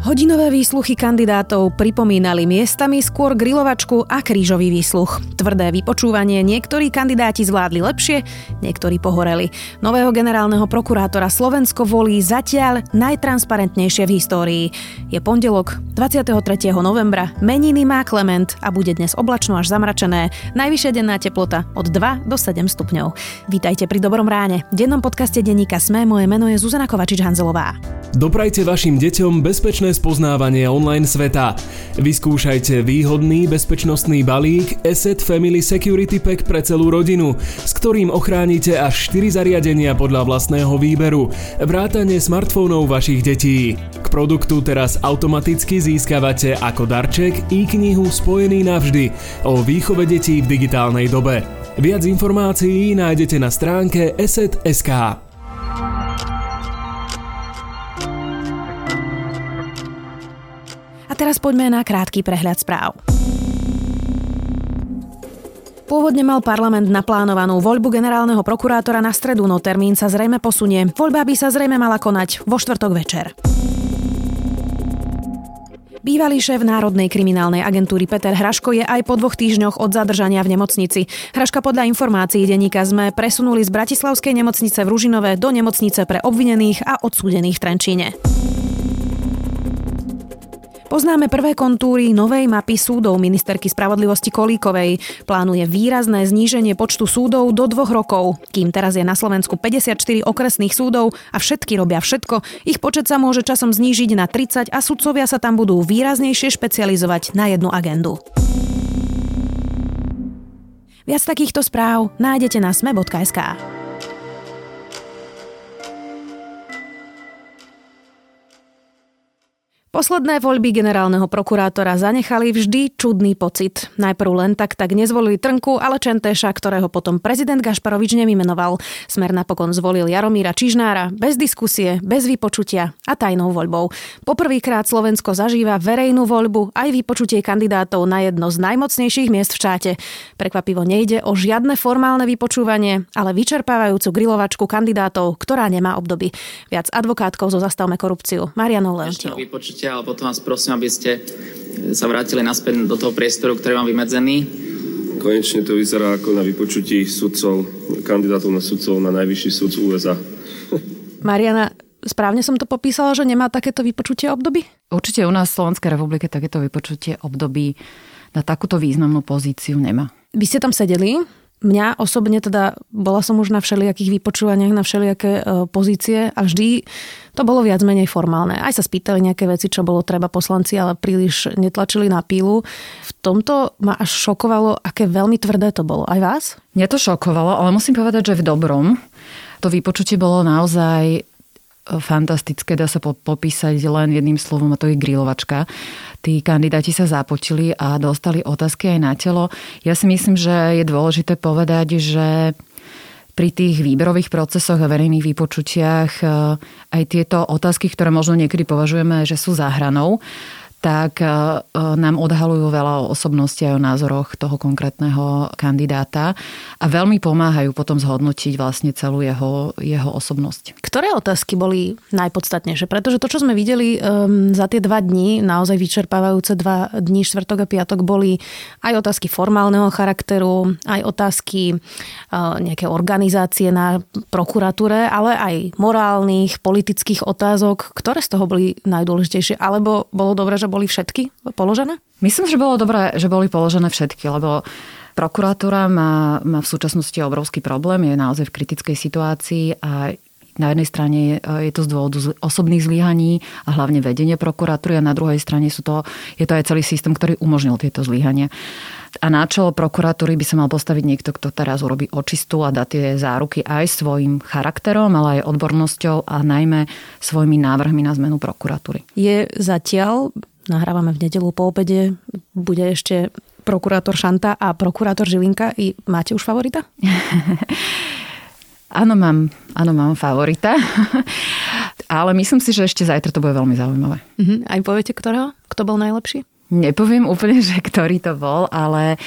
Hodinové výsluchy kandidátov pripomínali miestami skôr grilovačku a krížový výsluch. Tvrdé vypočúvanie niektorí kandidáti zvládli lepšie, niektorí pohoreli. Nového generálneho prokurátora Slovensko volí zatiaľ najtransparentnejšie v histórii. Je pondelok, 23. novembra, meniny má Klement a bude dnes oblačno až zamračené. Najvyššia denná teplota od 2 do 7 stupňov. Vítajte pri Dobrom ráne. V dennom podcaste denníka Sme moje meno je Zuzana Kovačič-Hanzelová. Doprajte vašim deťom bezpečné spoznávanie online sveta. Vyskúšajte výhodný bezpečnostný balík Asset Family Security Pack pre celú rodinu, s ktorým ochránite až 4 zariadenia podľa vlastného výberu, vrátane smartfónov vašich detí. K produktu teraz automaticky získavate ako darček e-knihu Spojený navždy o výchove detí v digitálnej dobe. Viac informácií nájdete na stránke eset.sk. teraz poďme na krátky prehľad správ. Pôvodne mal parlament naplánovanú voľbu generálneho prokurátora na stredu, no termín sa zrejme posunie. Voľba by sa zrejme mala konať vo štvrtok večer. Bývalý šéf Národnej kriminálnej agentúry Peter Hraško je aj po dvoch týždňoch od zadržania v nemocnici. Hraška podľa informácií denníka sme presunuli z Bratislavskej nemocnice v Ružinové do nemocnice pre obvinených a odsúdených v Trenčíne. Poznáme prvé kontúry novej mapy súdov ministerky spravodlivosti Kolíkovej. Plánuje výrazné zníženie počtu súdov do dvoch rokov. Kým teraz je na Slovensku 54 okresných súdov a všetky robia všetko, ich počet sa môže časom znížiť na 30 a sudcovia sa tam budú výraznejšie špecializovať na jednu agendu. Viac takýchto správ nájdete na sme.sk. Posledné voľby generálneho prokurátora zanechali vždy čudný pocit. Najprv len tak tak nezvolili Trnku, ale Čentéša, ktorého potom prezident Gašparovič nevymenoval. Smer napokon zvolil Jaromíra Čižnára bez diskusie, bez vypočutia a tajnou voľbou. Poprvýkrát Slovensko zažíva verejnú voľbu aj vypočutie kandidátov na jedno z najmocnejších miest v štáte. Prekvapivo nejde o žiadne formálne vypočúvanie, ale vyčerpávajúcu grilovačku kandidátov, ktorá nemá obdoby. Viac advokátkov zo Zastavme korupciu. Marianou Leontiou vypočutia, ale potom vás prosím, aby ste sa vrátili naspäť do toho priestoru, ktorý mám vymedzený. Konečne to vyzerá ako na vypočutí sudcov, kandidátov na sudcov na najvyšší súd USA. Mariana, správne som to popísala, že nemá takéto vypočutie obdoby? Určite u nás v Slovenskej republike takéto vypočutie obdoby na takúto významnú pozíciu nemá. Vy ste tam sedeli, Mňa osobne teda, bola som už na všelijakých vypočúvaniach, na všelijaké e, pozície a vždy to bolo viac menej formálne. Aj sa spýtali nejaké veci, čo bolo treba poslanci, ale príliš netlačili na pílu. V tomto ma až šokovalo, aké veľmi tvrdé to bolo. Aj vás? Mňa to šokovalo, ale musím povedať, že v dobrom. To vypočutie bolo naozaj fantastické, dá sa popísať len jedným slovom a to je grilovačka. Tí kandidáti sa započili a dostali otázky aj na telo. Ja si myslím, že je dôležité povedať, že pri tých výberových procesoch a verejných vypočutiach e, aj tieto otázky, ktoré možno niekedy považujeme, že sú záhranou, tak e, e, nám odhalujú veľa o osobnosti a o názoroch toho konkrétneho kandidáta a veľmi pomáhajú potom zhodnotiť vlastne celú jeho, jeho osobnosť. Ktoré otázky boli najpodstatnejšie? Pretože to, čo sme videli um, za tie dva dní, naozaj vyčerpávajúce dva dní, štvrtok a piatok, boli aj otázky formálneho charakteru, aj otázky uh, nejaké organizácie na prokuratúre, ale aj morálnych, politických otázok. Ktoré z toho boli najdôležitejšie? Alebo bolo dobré, že boli všetky položené? Myslím, že bolo dobré, že boli položené všetky, lebo prokuratúra má, má v súčasnosti obrovský problém, je naozaj v kritickej situácii a na jednej strane je to z dôvodu osobných zlyhaní a hlavne vedenie prokuratúry a na druhej strane sú to, je to aj celý systém, ktorý umožnil tieto zlyhania. A na čelo prokuratúry by sa mal postaviť niekto, kto teraz urobí očistu a dá tie záruky aj svojim charakterom, ale aj odbornosťou a najmä svojimi návrhmi na zmenu prokuratúry. Je zatiaľ nahrávame v nedelu po obede, bude ešte prokurátor Šanta a prokurátor Žilinka. I máte už favorita? áno, mám, áno, mám favorita. Ale myslím si, že ešte zajtra to bude veľmi zaujímavé. Uh-huh. Aj poviete, ktorého? Kto bol najlepší? Nepoviem úplne, že ktorý to bol, ale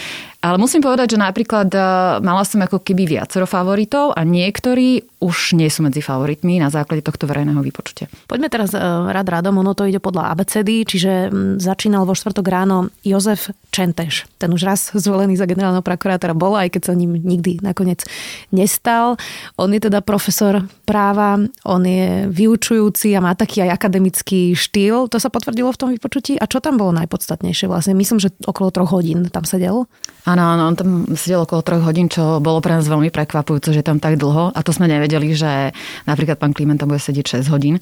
Ale musím povedať, že napríklad e, mala som ako keby viacero favoritov a niektorí už nie sú medzi favoritmi na základe tohto verejného vypočutia. Poďme teraz uh, rad radom, ono to ide podľa ABCD, čiže začínal vo štvrtok ráno Jozef Čenteš. Ten už raz zvolený za generálneho prokurátora bol, aj keď sa ním nikdy nakoniec nestal. On je teda profesor práva, on je vyučujúci a má taký aj akademický štýl. To sa potvrdilo v tom vypočutí. A čo tam bolo najpodstatnejšie vlastne? Myslím, že okolo troch hodín tam sedel. Áno, áno, on tam sedel okolo troch hodín, čo bolo pre nás veľmi prekvapujúce, že tam tak dlho. A to sme nevedeli, že napríklad pán Kliment tam bude sedieť 6 hodín.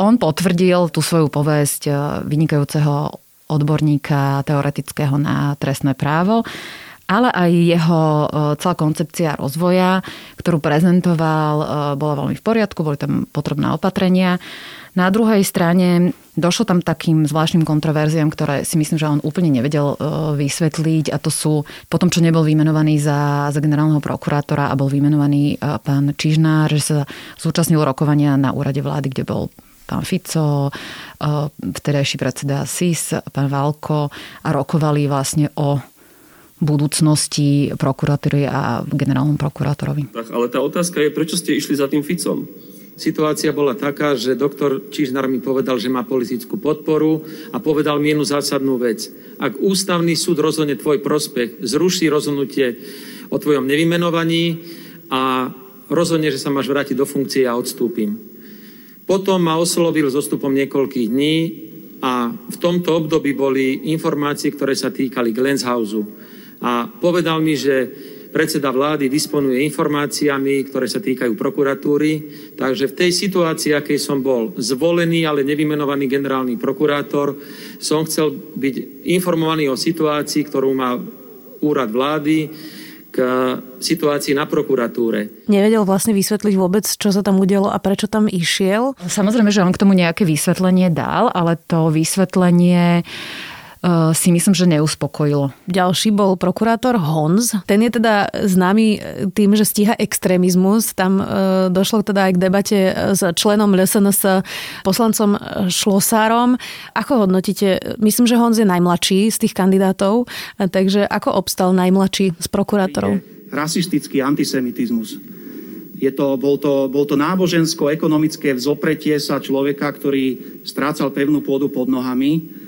On potvrdil tú svoju povesť eh, vynikajúceho odborníka teoretického na trestné právo ale aj jeho eh, celá koncepcia rozvoja, ktorú prezentoval, eh, bola veľmi v poriadku, boli tam potrebné opatrenia. Na druhej strane došlo tam takým zvláštnym kontroverziám, ktoré si myslím, že on úplne nevedel e, vysvetliť a to sú potom, čo nebol vymenovaný za, za generálneho prokurátora a bol vymenovaný e, pán Čižnár, že sa zúčastnil rokovania na úrade vlády, kde bol pán Fico, e, vtedajší predseda SIS, pán Valko a rokovali vlastne o budúcnosti prokuratúry a generálnom prokurátorovi. Tak, ale tá otázka je, prečo ste išli za tým Ficom? Situácia bola taká, že doktor Čižnár mi povedal, že má politickú podporu a povedal mi jednu zásadnú vec. Ak ústavný súd rozhodne tvoj prospech, zruší rozhodnutie o tvojom nevymenovaní a rozhodne, že sa máš vrátiť do funkcie a odstúpim. Potom ma oslovil s odstupom niekoľkých dní a v tomto období boli informácie, ktoré sa týkali Glenshouse. A povedal mi, že predseda vlády disponuje informáciami, ktoré sa týkajú prokuratúry. Takže v tej situácii, akej som bol zvolený, ale nevymenovaný generálny prokurátor, som chcel byť informovaný o situácii, ktorú má úrad vlády, k situácii na prokuratúre. Nevedel vlastne vysvetliť vôbec, čo sa tam udialo a prečo tam išiel? Samozrejme, že on k tomu nejaké vysvetlenie dal, ale to vysvetlenie si myslím, že neuspokojilo. Ďalší bol prokurátor Honz. Ten je teda známy tým, že stíha extrémizmus. Tam eh, došlo teda aj k debate s členom LSNS, poslancom Šlosárom. Ako hodnotíte? Myslím, že Honz je najmladší z tých kandidátov, takže ako obstal najmladší z prokurátorov? Rasistický antisemitizmus. Je to, bol, to, bol to nábožensko-ekonomické vzopretie sa človeka, ktorý strácal pevnú pôdu pod nohami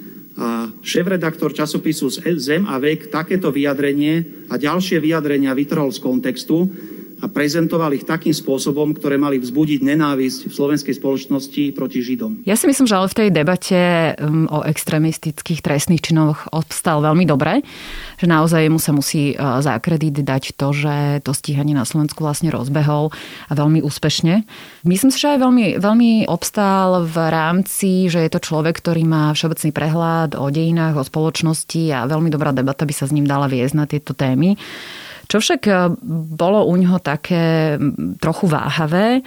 šéf-redaktor časopisu Zem a vek takéto vyjadrenie a ďalšie vyjadrenia vytrhol z kontextu a prezentoval ich takým spôsobom, ktoré mali vzbudiť nenávisť v slovenskej spoločnosti proti Židom. Ja si myslím, že ale v tej debate um, o extremistických trestných činoch obstal veľmi dobre, že naozaj mu sa musí uh, za kredit dať to, že to stíhanie na Slovensku vlastne rozbehol a veľmi úspešne. Myslím si, že aj veľmi, veľmi obstál v rámci, že je to človek, ktorý má všeobecný prehľad o dejinách, o spoločnosti a veľmi dobrá debata by sa s ním dala viesť na tieto témy. Čo však e, bolo u ňoho také trochu váhavé,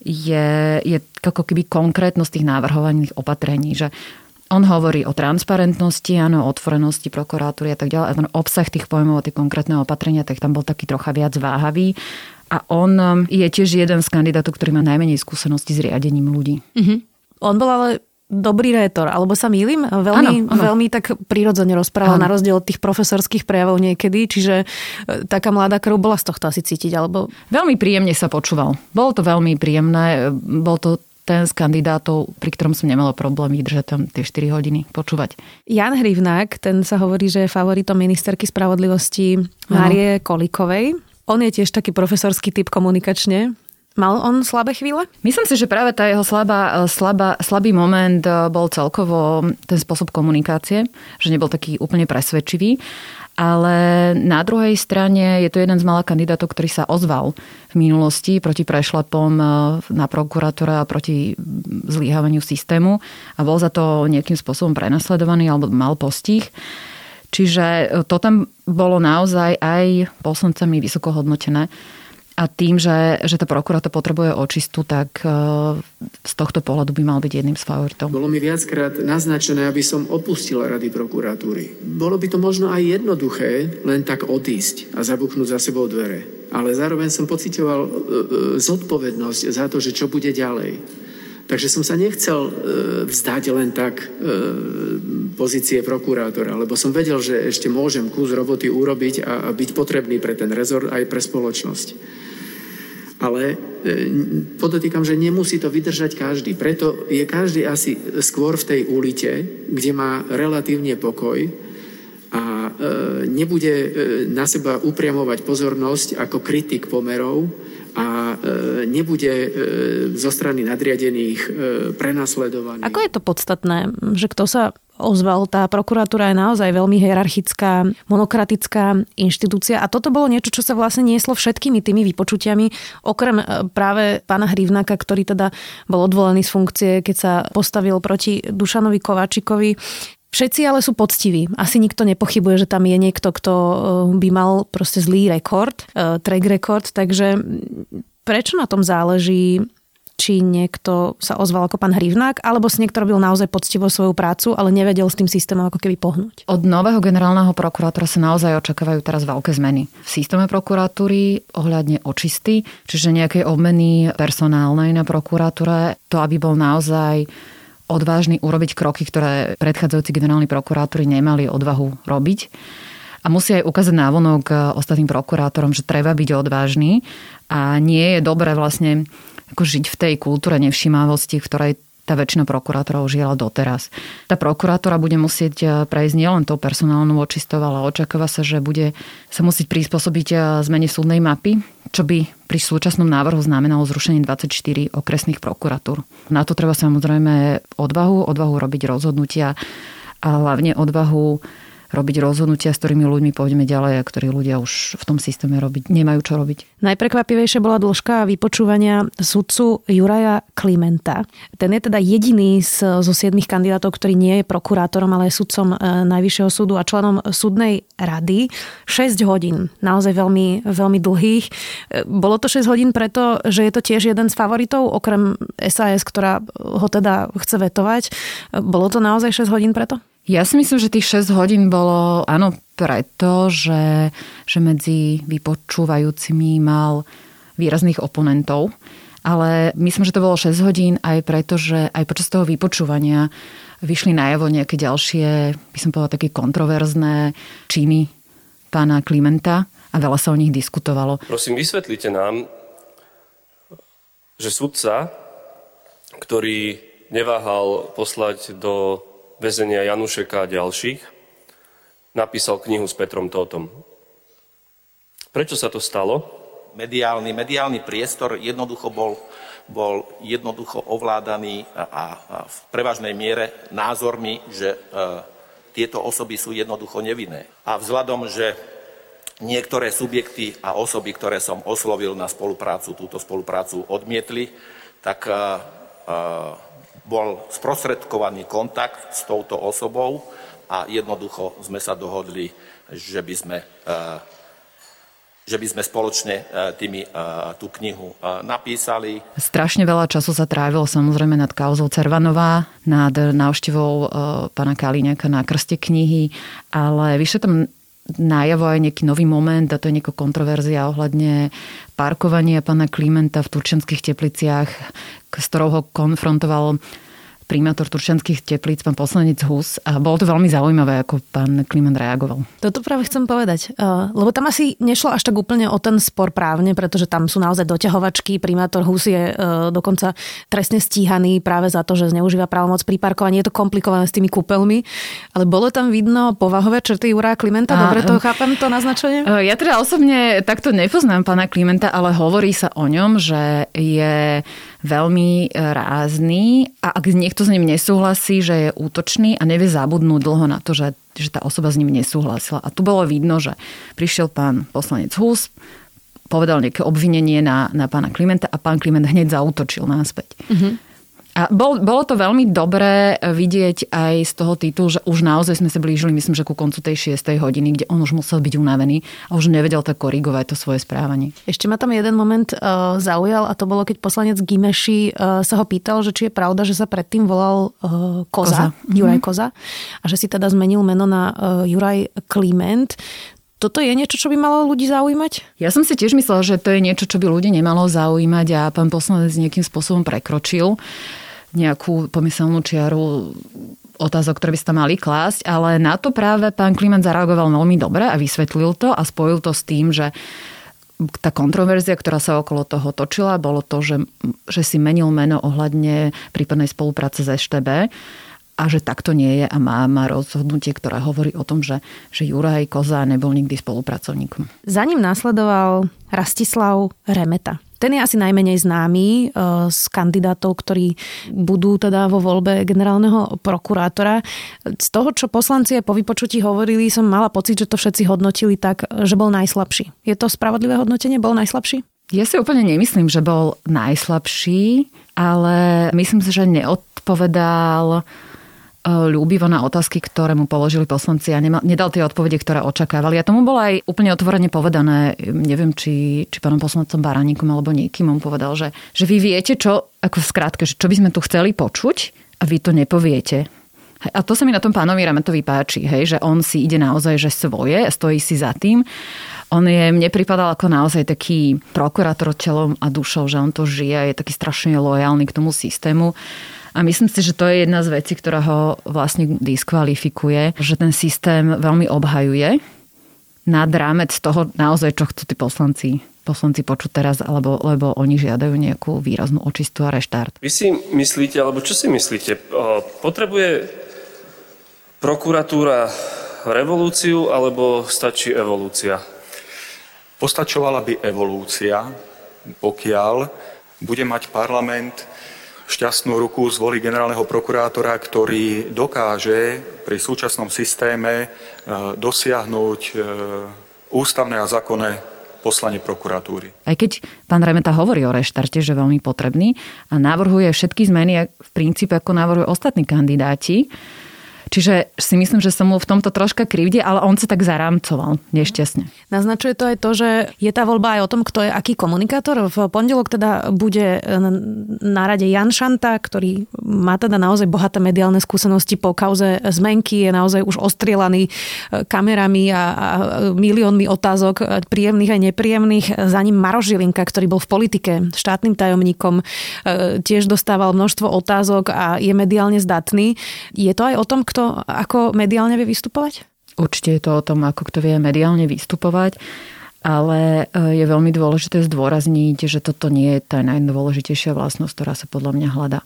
je, je ako keby konkrétnosť tých návrhovaných opatrení, že on hovorí o transparentnosti, áno, o otvorenosti prokuratúry a tak ďalej. A ten obsah tých pojmov tie konkrétne opatrenia, tak tam bol taký trocha viac váhavý. A on e, je tiež jeden z kandidátov, ktorý má najmenej skúsenosti s riadením ľudí. Mm-hmm. On bol ale dobrý rétor, alebo sa mýlim? Veľmi, ano, ano. veľmi tak prirodzene rozprával ano. na rozdiel od tých profesorských prejavov niekedy, čiže e, taká mladá krv bola z tohto asi cítiť, alebo... Veľmi príjemne sa počúval. Bolo to veľmi príjemné, bol to ten z kandidátov, pri ktorom som nemala problém vydržať tam tie 4 hodiny počúvať. Jan Hrivnák, ten sa hovorí, že je favoritom ministerky spravodlivosti Márie Kolikovej. On je tiež taký profesorský typ komunikačne. Mal on slabé chvíle? Myslím si, že práve tá jeho slabá, slabá, slabý moment eh, bol celkovo ten spôsob komunikácie, že nebol taký úplne presvedčivý. Ale na druhej strane je to jeden z malých kandidátov, ktorý sa ozval v minulosti proti prešlapom eh, na prokuratúra a proti zlíhavaniu systému a bol za to nejakým spôsobom prenasledovaný alebo mal postih. Čiže to tam bolo naozaj aj poslancami vysoko hodnotené. A tým, že, že tá prokurátor potrebuje očistu, tak e, z tohto pohľadu by mal byť jedným z favoritov. Bolo mi viackrát naznačené, aby som opustila rady prokuratúry. Bolo by to možno aj jednoduché len tak odísť a zabuchnúť za sebou dvere. Ale zároveň som pocitoval e, e, zodpovednosť za to, že čo bude ďalej. Takže som sa nechcel vzdať len tak pozície prokurátora, lebo som vedel, že ešte môžem kus roboty urobiť a byť potrebný pre ten rezort aj pre spoločnosť. Ale e, podotýkam, že nemusí to vydržať každý. Preto je každý asi skôr v tej ulite, kde má relatívne pokoj a e, nebude e, na seba upriamovať pozornosť ako kritik pomerov, a e, nebude e, zo strany nadriadených e, prenasledovaný. Ako je to podstatné, že kto sa ozval, tá prokuratúra je naozaj veľmi hierarchická, monokratická inštitúcia a toto bolo niečo, čo sa vlastne nieslo všetkými tými vypočutiami, okrem práve pána Hrivnaka, ktorý teda bol odvolený z funkcie, keď sa postavil proti Dušanovi Kováčikovi. Všetci ale sú poctiví. Asi nikto nepochybuje, že tam je niekto, kto eh, by mal proste zlý rekord, eh, track record, takže prečo na tom záleží, či niekto sa ozval ako pán Hrivnák, alebo si niekto robil naozaj poctivo svoju prácu, ale nevedel s tým systémom ako keby pohnúť. Od nového generálneho prokurátora sa naozaj očakávajú teraz veľké zmeny. V systéme prokuratúry ohľadne očisty, čiže nejakej obmeny personálnej na prokuratúre, to aby bol naozaj odvážny urobiť kroky, ktoré predchádzajúci generálni prokurátori nemali odvahu robiť. A musí aj ukázať návonok eh, ostatným prokurátorom, že treba byť odvážny a nie je dobré vlastne ako žiť v tej kultúre nevšímavosti, v ktorej tá väčšina prokurátorov žila doteraz. Tá prokurátora bude musieť e, prejsť nielen tou personálnou očistou, ale očakáva sa, že bude sa musieť prispôsobiť e, zmene súdnej mapy, čo by pri súčasnom návrhu znamenalo zrušenie 24 okresných prokuratúr. Na to treba samozrejme odvahu, odvahu robiť rozhodnutia a hlavne odvahu robiť rozhodnutia, s ktorými ľuďmi pôjdeme ďalej a ktorí ľudia už v tom systéme robiť nemajú čo robiť. Najprekvapivejšia bola dĺžka vypočúvania sudcu Juraja Klimenta. Ten je teda jediný z, zo siedmých kandidátov, ktorý nie je prokurátorom, ale je sudcom e, Najvyššieho súdu a členom súdnej rady. 6 hodín, naozaj veľmi, veľmi dlhých. E, bolo to 6 hodín preto, že je to tiež jeden z favoritov, okrem SAS, ktorá ho teda chce vetovať. E, bolo to naozaj 6 hodín preto? Ja si myslím, že tých 6 hodín bolo, áno, preto, že, že medzi vypočúvajúcimi mal výrazných oponentov. Ale myslím, že to bolo 6 hodín aj preto, že aj počas toho vypočúvania vyšli najavo nejaké ďalšie, by som povedala, také kontroverzné činy pána Klimenta a veľa sa o nich diskutovalo. Prosím, vysvetlite nám, že sudca, ktorý neváhal poslať do väzenia Janušeka a ďalších, napísal knihu s Petrom Tótom. Prečo sa to stalo? Mediálny, mediálny priestor jednoducho bol, bol jednoducho ovládaný a, a v prevažnej miere názormi, že e, tieto osoby sú jednoducho nevinné. A vzhľadom, že niektoré subjekty a osoby, ktoré som oslovil na spoluprácu, túto spoluprácu odmietli, tak e, e, bol sprostredkovaný kontakt s touto osobou a jednoducho sme sa dohodli, že by sme, e, že by sme spoločne e, tými, e, tú knihu napísali. Strašne veľa času sa trávilo samozrejme nad kauzou Cervanová, nad návštevou pána Kalíňaka na krste knihy, ale vyšlo tam najavo aj nejaký nový moment a to je nejaká kontroverzia ohľadne parkovania pána Klimenta v Turčenských tepliciach, s ktorou ho konfrontoval primátor Turčanských teplíc, pán poslanec Hus. A bolo to veľmi zaujímavé, ako pán Kliment reagoval. Toto práve chcem povedať. Lebo tam asi nešlo až tak úplne o ten spor právne, pretože tam sú naozaj doťahovačky. Primátor Hus je dokonca trestne stíhaný práve za to, že zneužíva právomoc pri parkovaní. Je to komplikované s tými kúpeľmi. Ale bolo tam vidno povahové črty Jura Klimenta? Dobre to chápem, to naznačenie? Ja teda osobne takto nepoznám pána Klimenta, ale hovorí sa o ňom, že je veľmi rázny a ak niekto s ním nesúhlasí, že je útočný a nevie zabudnúť dlho na to, že, že tá osoba s ním nesúhlasila. A tu bolo vidno, že prišiel pán poslanec Hus, povedal nejaké obvinenie na, na pána Klimenta a pán Kliment hneď zautočil náspäť. Mm-hmm. A bol, bolo to veľmi dobré vidieť aj z toho titulu, že už naozaj sme sa blížili, myslím, že ku koncu tej 6. hodiny, kde on už musel byť unavený a už nevedel tak korigovať to svoje správanie. Ešte ma tam jeden moment uh, zaujal a to bolo, keď poslanec Gimeši uh, sa ho pýtal, že či je pravda, že sa predtým volal uh, Koza, Koza. Juraj mm-hmm. Koza a že si teda zmenil meno na uh, Juraj Kliment. Toto je niečo, čo by malo ľudí zaujímať? Ja som si tiež myslela, že to je niečo, čo by ľudí nemalo zaujímať a pán poslanec nejakým spôsobom prekročil. Nejakú pomyselnú čiaru otázok, ktoré by ste mali klásť, ale na to práve pán Kliment zareagoval veľmi dobre a vysvetlil to a spojil to s tým, že tá kontroverzia, ktorá sa okolo toho točila, bolo to, že, že si menil meno ohľadne prípadnej spolupráce s EŠTB a že takto nie je a má, má rozhodnutie, ktoré hovorí o tom, že, že Juraj Koza nebol nikdy spolupracovníkom. Za ním následoval Rastislav Remeta. Ten je asi najmenej známy e, z kandidátov, ktorí budú teda vo voľbe generálneho prokurátora. Z toho, čo poslanci po vypočutí hovorili, som mala pocit, že to všetci hodnotili tak, že bol najslabší. Je to spravodlivé hodnotenie? Bol najslabší? Ja si úplne nemyslím, že bol najslabší, ale myslím si, že neodpovedal ľúbivo na otázky, ktoré mu položili poslanci a nemal, nedal tie odpovede, ktoré očakávali. A tomu bolo aj úplne otvorene povedané, neviem, či, či pánom poslancom Baránikom alebo niekým on povedal, že, že vy viete, čo, ako v skrátke, že čo by sme tu chceli počuť a vy to nepoviete. A to sa mi na tom pánovi Rametovi páči, hej, že on si ide naozaj že svoje, stojí si za tým. On je, mne pripadal ako naozaj taký prokurátor telom a dušou, že on to žije, je taký strašne lojálny k tomu systému. A myslím si, že to je jedna z vecí, ktorá ho vlastne diskvalifikuje, že ten systém veľmi obhajuje nad rámec toho naozaj, čo chcú tí poslanci poslanci počuť teraz, alebo, lebo oni žiadajú nejakú výraznú očistu a reštart. Vy si myslíte, alebo čo si myslíte, potrebuje prokuratúra revolúciu, alebo stačí evolúcia? Postačovala by evolúcia, pokiaľ bude mať parlament šťastnú ruku zvolí generálneho prokurátora, ktorý dokáže pri súčasnom systéme e, dosiahnuť e, ústavné a zákonné poslanie prokuratúry. Aj keď pán Remeta hovorí o reštarte, že veľmi potrebný a navrhuje všetky zmeny v princípe, ako navrhujú ostatní kandidáti, Čiže si myslím, že som mu v tomto troška krivde, ale on sa tak zarámcoval nešťastne. Naznačuje to aj to, že je tá voľba aj o tom, kto je aký komunikátor. V pondelok teda bude na rade Jan Šanta, ktorý má teda naozaj bohaté mediálne skúsenosti po kauze zmenky, je naozaj už ostrielaný e, kamerami a, a miliónmi otázok, príjemných aj nepríjemných. Za ním Maro Žilinka, ktorý bol v politike štátnym tajomníkom, tiež dostával množstvo otázok a je mediálne zdatný. Je to aj o tom, kto to, ako mediálne vie vystupovať? Určite je to o tom, ako kto vie mediálne vystupovať, ale e, je veľmi dôležité zdôrazniť, že toto nie je tá najdôležitejšia vlastnosť, ktorá sa podľa mňa hľadá.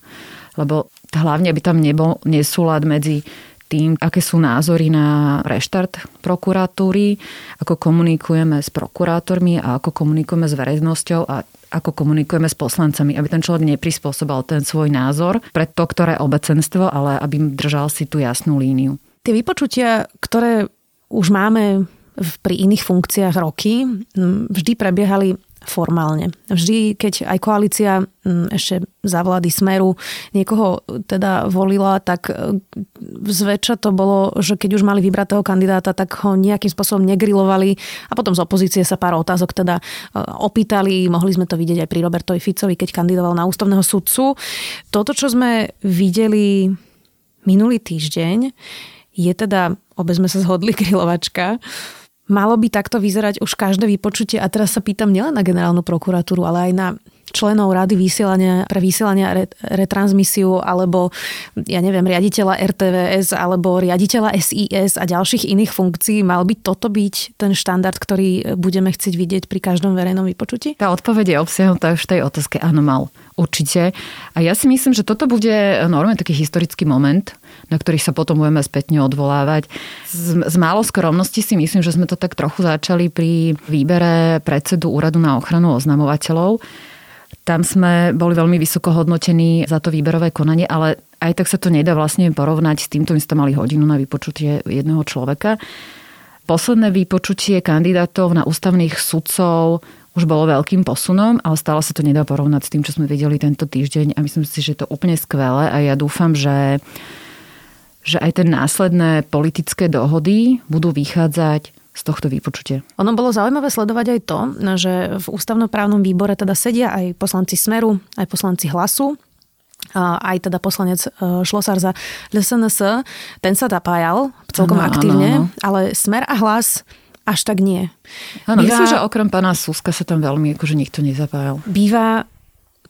Lebo hlavne, aby tam nebol nesúlad medzi tým, aké sú názory na reštart prokuratúry, ako komunikujeme s prokurátormi a ako komunikujeme s verejnosťou a ako komunikujeme s poslancami, aby ten človek neprispôsobal ten svoj názor pre to, ktoré obecenstvo, ale aby držal si tú jasnú líniu. Tie vypočutia, ktoré už máme pri iných funkciách roky, vždy prebiehali formálne. Vždy, keď aj koalícia mm, ešte za vlády Smeru niekoho teda volila, tak e, zväčša to bolo, že keď už mali vybrať toho kandidáta, tak ho nejakým spôsobom negrilovali a potom z opozície sa pár otázok teda e, opýtali. Mohli sme to vidieť aj pri Robertovi Ficovi, keď kandidoval na ústavného sudcu. Toto, čo sme videli minulý týždeň, je teda, obe sme sa zhodli, grilovačka, Malo by takto vyzerať už každé vypočutie a teraz sa pýtam nielen na generálnu prokuratúru, ale aj na členov rady vysielania, pre vysielania re, retransmisiu alebo ja neviem, riaditeľa RTVS alebo riaditeľa SIS a ďalších iných funkcií. Mal by toto byť ten štandard, ktorý budeme chcieť vidieť pri každom verejnom vypočutí? Tá odpoveď je obsiahnutá už v tej otázke. Áno, mal. Určite. A ja si myslím, že toto bude normálne taký historický moment, na ktorých sa potom budeme spätne odvolávať. Z, z málo skromnosti si myslím, že sme to tak trochu začali pri výbere predsedu Úradu na ochranu oznamovateľov. Tam sme boli veľmi vysoko hodnotení za to výberové konanie, ale aj tak sa to nedá vlastne porovnať s týmto, my sme mali hodinu na vypočutie jedného človeka. Posledné vypočutie kandidátov na ústavných sudcov už bolo veľkým posunom, ale stále sa to nedá porovnať s tým, čo sme videli tento týždeň a myslím si, že je to úplne skvelé a ja dúfam, že, že aj tie následné politické dohody budú vychádzať z tohto vypočutia. Ono bolo zaujímavé sledovať aj to, že v ústavnoprávnom výbore teda sedia aj poslanci Smeru, aj poslanci Hlasu, aj teda poslanec e, Šlosar za LSNS, ten sa zapájal celkom ano, aktívne, ano, ano. ale Smer a Hlas až tak nie. Áno, býva, myslím, že okrem pána Suska sa tam veľmi akože nikto nezapájal. Býva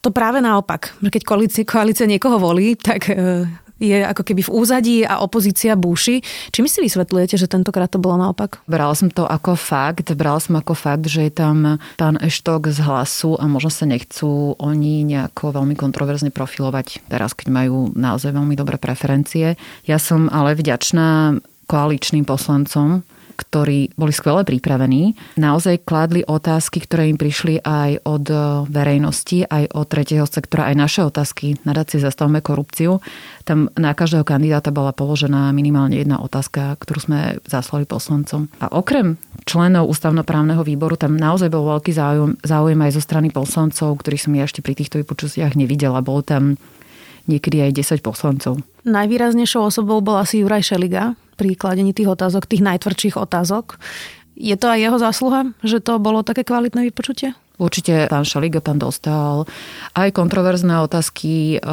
to práve naopak. Keď koalícia, koalícia niekoho volí, tak e, je ako keby v úzadí a opozícia búši. Či my si vysvetľujete, že tentokrát to bolo naopak? Brala som to ako fakt. Brala som ako fakt, že je tam pán Eštok z hlasu a možno sa nechcú oni nejako veľmi kontroverzne profilovať teraz, keď majú naozaj veľmi dobré preferencie. Ja som ale vďačná koaličným poslancom, ktorí boli skvele pripravení, naozaj kladli otázky, ktoré im prišli aj od e, verejnosti, aj od tretieho sektora, aj naše otázky. Nadácie zastavme korupciu. Tam na každého kandidáta bola položená minimálne jedna otázka, ktorú sme zaslali poslancom. A okrem členov ústavnoprávneho výboru tam naozaj bol veľký záujem, záujem aj zo strany poslancov, ktorých som ja ešte pri týchto vypočutiach nevidela. Bolo tam niekedy aj 10 poslancov. Najvýraznejšou osobou bol asi Juraj Šeliga, pri kladení tých otázok, tých najtvrdších otázok. Je to aj jeho zásluha, že to bolo také kvalitné vypočutie? Určite pán Šaliga, pán dostal aj kontroverzné otázky e,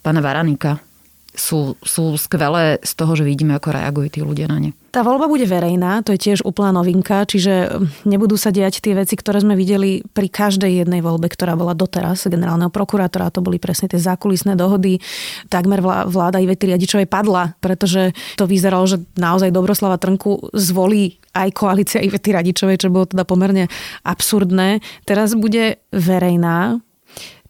pána Varanika. Sú, sú skvelé z toho, že vidíme, ako reagujú tí ľudia na ne. Tá voľba bude verejná, to je tiež úplná novinka, čiže nebudú sa diať tie veci, ktoré sme videli pri každej jednej voľbe, ktorá bola doteraz generálneho prokurátora. To boli presne tie zákulisné dohody. Takmer vláda Ivety Riadičovej padla, pretože to vyzeralo, že naozaj Dobroslava Trnku zvolí aj koalícia Ivety Radičovej, čo bolo teda pomerne absurdné. Teraz bude verejná.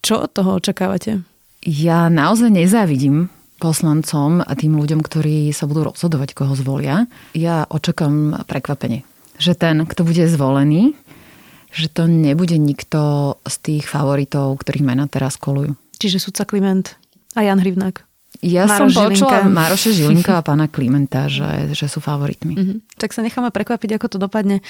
Čo od toho očakávate? Ja naozaj nezávidím poslancom a tým ľuďom, ktorí sa budú rozhodovať, koho zvolia, ja očakám prekvapenie. Že ten, kto bude zvolený, že to nebude nikto z tých favoritov, ktorých mena teraz kolujú. Čiže sudca Kliment a Jan Hrivnák. Ja Maroš som počula Žilinka. Maroša Žilinka a pána Klimenta, že, že sú favoritmi. Mm-hmm. Tak sa necháme prekvapiť, ako to dopadne.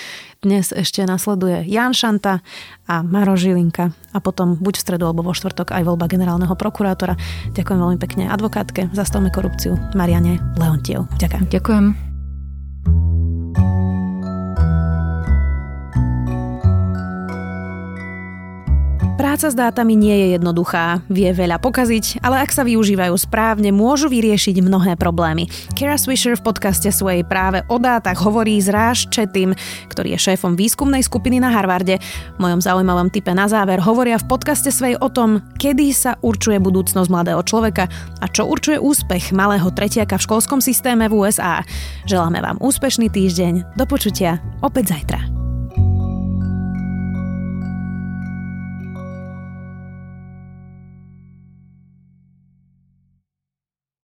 Dnes ešte nasleduje Jan Šanta a Maroš Žilinka a potom buď v stredu alebo vo štvrtok aj voľba generálneho prokurátora. Ďakujem veľmi pekne advokátke, zastavme korupciu Mariane Leontiev. Ďakujem. Ďakujem. Práca s dátami nie je jednoduchá, vie veľa pokaziť, ale ak sa využívajú správne, môžu vyriešiť mnohé problémy. Kara Swisher v podcaste svojej práve o dátach hovorí s Ráš Četým, ktorý je šéfom výskumnej skupiny na Harvarde. V mojom zaujímavom type na záver hovoria v podcaste svojej o tom, kedy sa určuje budúcnosť mladého človeka a čo určuje úspech malého tretiaka v školskom systéme v USA. Želáme vám úspešný týždeň. Do počutia opäť zajtra.